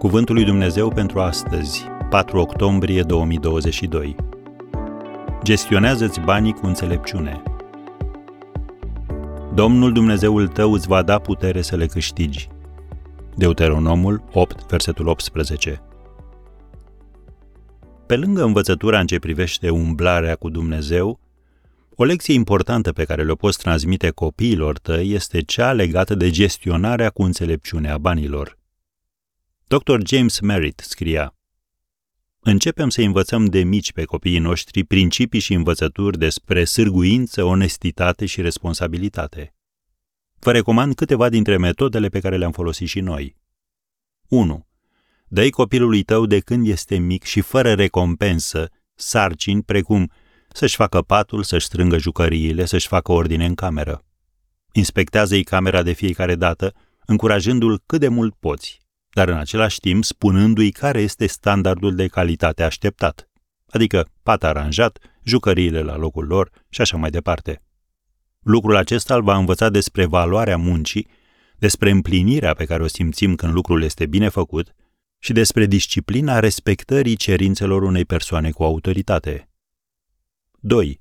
Cuvântul lui Dumnezeu pentru astăzi, 4 octombrie 2022. Gestionează-ți banii cu înțelepciune. Domnul Dumnezeul tău îți va da putere să le câștigi. Deuteronomul 8, versetul 18. Pe lângă învățătura în ce privește umblarea cu Dumnezeu, o lecție importantă pe care le-o poți transmite copiilor tăi este cea legată de gestionarea cu înțelepciune a banilor. Dr. James Merritt scria Începem să învățăm de mici pe copiii noștri principii și învățături despre sârguință, onestitate și responsabilitate. Vă recomand câteva dintre metodele pe care le-am folosit și noi. 1. Dă-i copilului tău de când este mic și fără recompensă sarcini precum să-și facă patul, să-și strângă jucăriile, să-și facă ordine în cameră. Inspectează-i camera de fiecare dată, încurajându-l cât de mult poți, dar în același timp spunându-i care este standardul de calitate așteptat, adică pat aranjat, jucăriile la locul lor și așa mai departe. Lucrul acesta îl va învăța despre valoarea muncii, despre împlinirea pe care o simțim când lucrul este bine făcut și despre disciplina respectării cerințelor unei persoane cu autoritate. 2.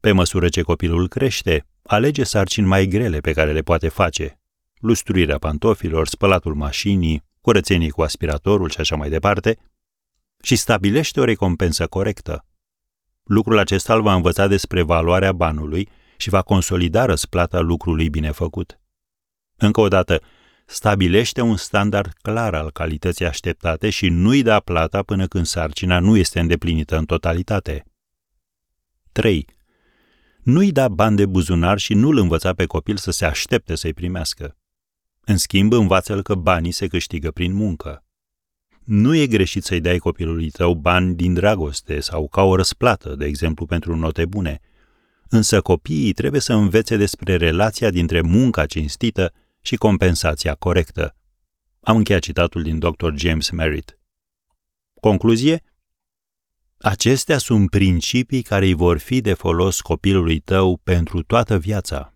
Pe măsură ce copilul crește, alege sarcini mai grele pe care le poate face. Lustruirea pantofilor, spălatul mașinii, curățenii cu aspiratorul și așa mai departe, și stabilește o recompensă corectă. Lucrul acesta îl va învăța despre valoarea banului și va consolida răsplata lucrului bine făcut. Încă o dată, stabilește un standard clar al calității așteptate și nu-i da plata până când sarcina nu este îndeplinită în totalitate. 3. Nu-i da bani de buzunar și nu-l învăța pe copil să se aștepte să-i primească. În schimb, învață-l că banii se câștigă prin muncă. Nu e greșit să-i dai copilului tău bani din dragoste sau ca o răsplată, de exemplu, pentru note bune, însă copiii trebuie să învețe despre relația dintre munca cinstită și compensația corectă. Am încheiat citatul din Dr. James Merritt. Concluzie? Acestea sunt principii care îi vor fi de folos copilului tău pentru toată viața.